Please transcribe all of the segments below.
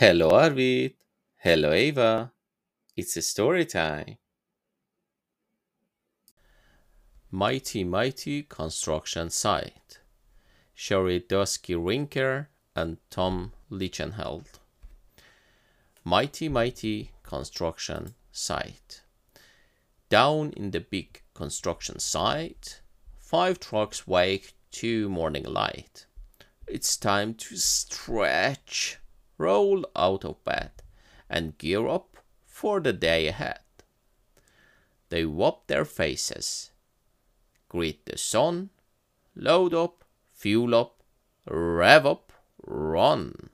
Hello Arvid. Hello Eva. It's a story time. Mighty Mighty Construction Site. Sherri Duskey Rinker and Tom Lichtenheld. Mighty Mighty Construction Site. Down in the big construction site, five trucks wake to morning light. It's time to stretch, roll out of bed, and gear up for the day ahead. They wipe their faces, greet the sun, load up, fuel up, rev up, run.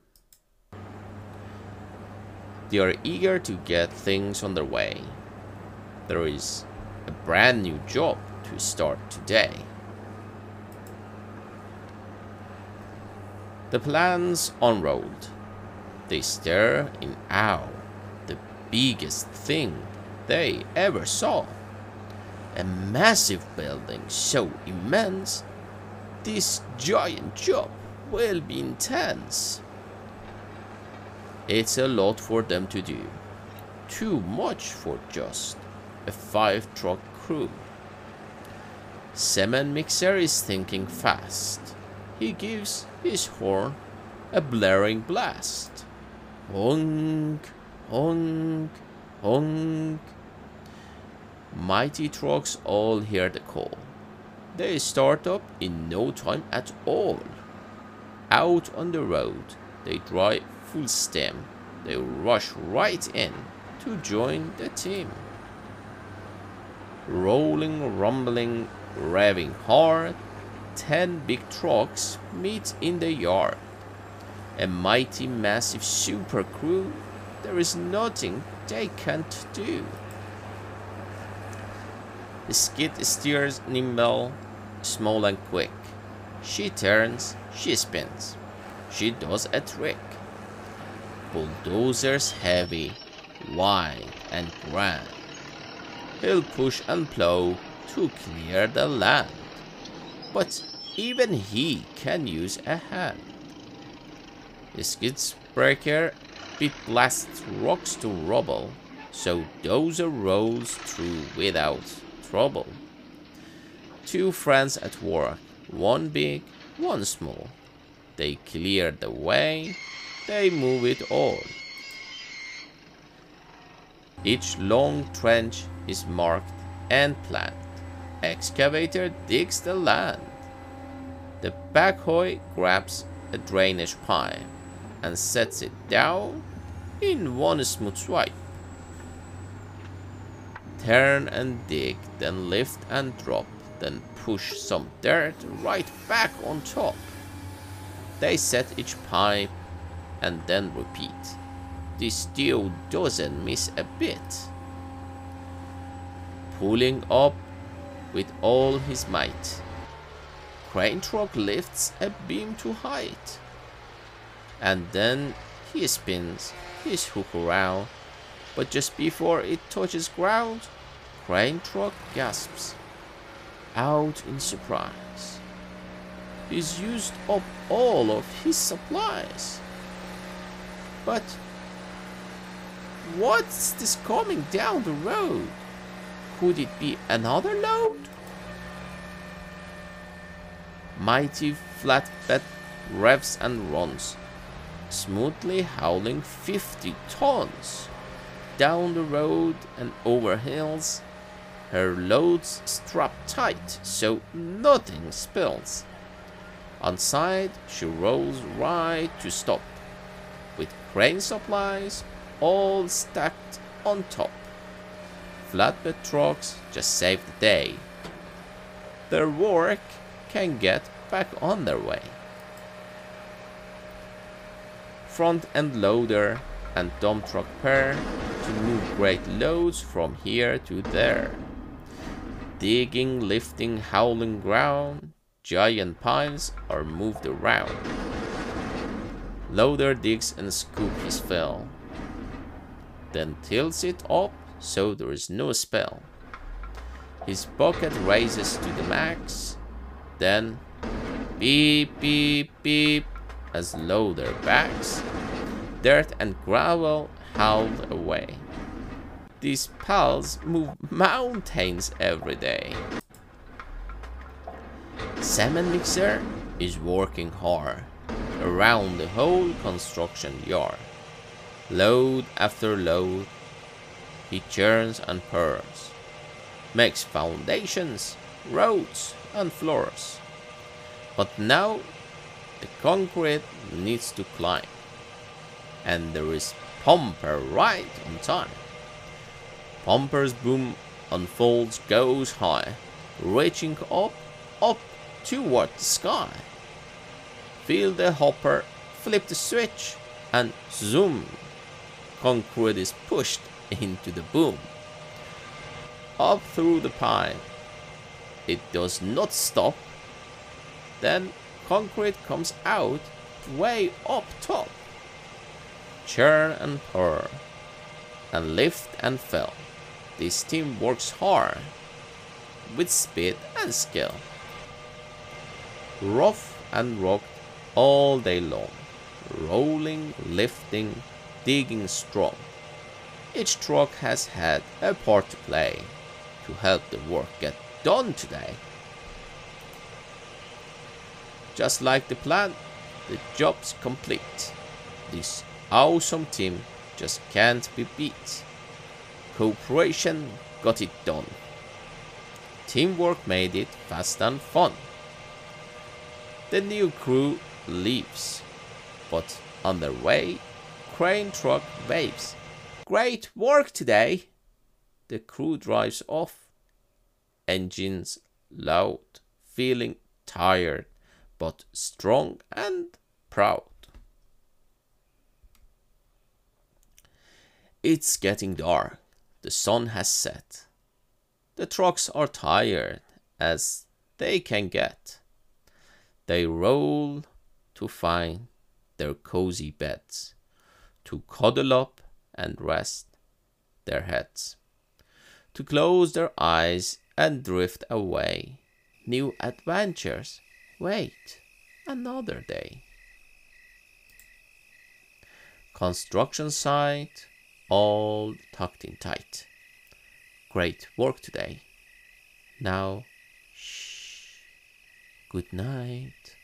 They are eager to get things on their way. There is a brand new job to start today. The plans unrolled. They stare in awe, the biggest thing they ever saw. A massive building so immense, this giant job will be intense. It's a lot for them to do, too much for just a five truck crew. Cement Mixer is thinking fast. He gives his horn a blaring blast. Honk, honk, honk. Mighty trucks all hear the call. They start up in no time at all. Out on the road, they drive full stem. They rush right in to join the team. Rolling, rumbling, revving hard, ten big trucks meet in the yard. A mighty massive super crew, there is nothing they can't do. The skid steers nimble, small and quick. She turns, she spins. She does a trick. Bulldozers heavy, wide and grand. He'll push and plow to clear the land. But even he can use a hand. The skid breaker bit blasts rocks to rubble, so Dozer rolls through without trouble. Two friends at work, one big, one small. They clear the way, they move it all. Each long trench is marked and planned. Excavator digs the land. The backhoe grabs a drainage pipe and sets it down in one smooth swipe. Turn and dig, then lift and drop, then push some dirt right back on top. They set each pipe and then repeat. This steel doesn't miss a bit. Pulling up with all his might. Crane truck lifts a beam to height. And then he spins his hook around, but just before it touches ground, Crane truck gasps out in surprise. He's used up all of his supplies. But what's this coming down the road? Could it be another load? Mighty flatbed revs and runs, smoothly howling 50 tons. Down the road and over hills, her loads strapped tight so nothing spills. On side, she rolls right to stop, with crane supplies all stacked on top. Flatbed trucks just save the day. Their work can get back on their way. Front end loader and dump truck pair to move great loads from here to there. Digging, lifting, howling ground, giant piles are moved around. Loader digs and scoops his fill, then tilts it up so there is no spell. His bucket raises to the max, then beep beep beep as loader backs. dirt and gravel hauled away. These pals move mountains every day. Cement Mixer is working hard around the whole construction yard. Load after load, he churns and purrs, makes foundations, roads, and floors. But now the concrete needs to climb, and there is Pumper right on time. Pumper's boom unfolds, goes high, reaching up, up toward the sky. Feel the hopper, flip the switch, and zoom. Concrete is pushed into the boom. Up through the pipe. It does not stop. Then concrete comes out way up top. Churn and purr. And lift and fell. This team works hard. With speed and skill. Rough and rocked all day long. Rolling, lifting, digging strong. Each truck has had a part to play to help the work get done today. Just like the plan, the job's complete. This awesome team just can't be beat. Cooperation got it done. Teamwork made it fast and fun. The new crew leaves, but on their way, crane truck waves. Great work today! The crew drives off. Engines loud, feeling tired, but strong and proud. It's getting dark. The sun has set. The trucks are tired as they can get. They roll to find their cozy beds, to cuddle up and rest their heads, to close their eyes and drift away. New adventures wait another day. Construction site all tucked in tight. Great work today. Now, shh. Good night.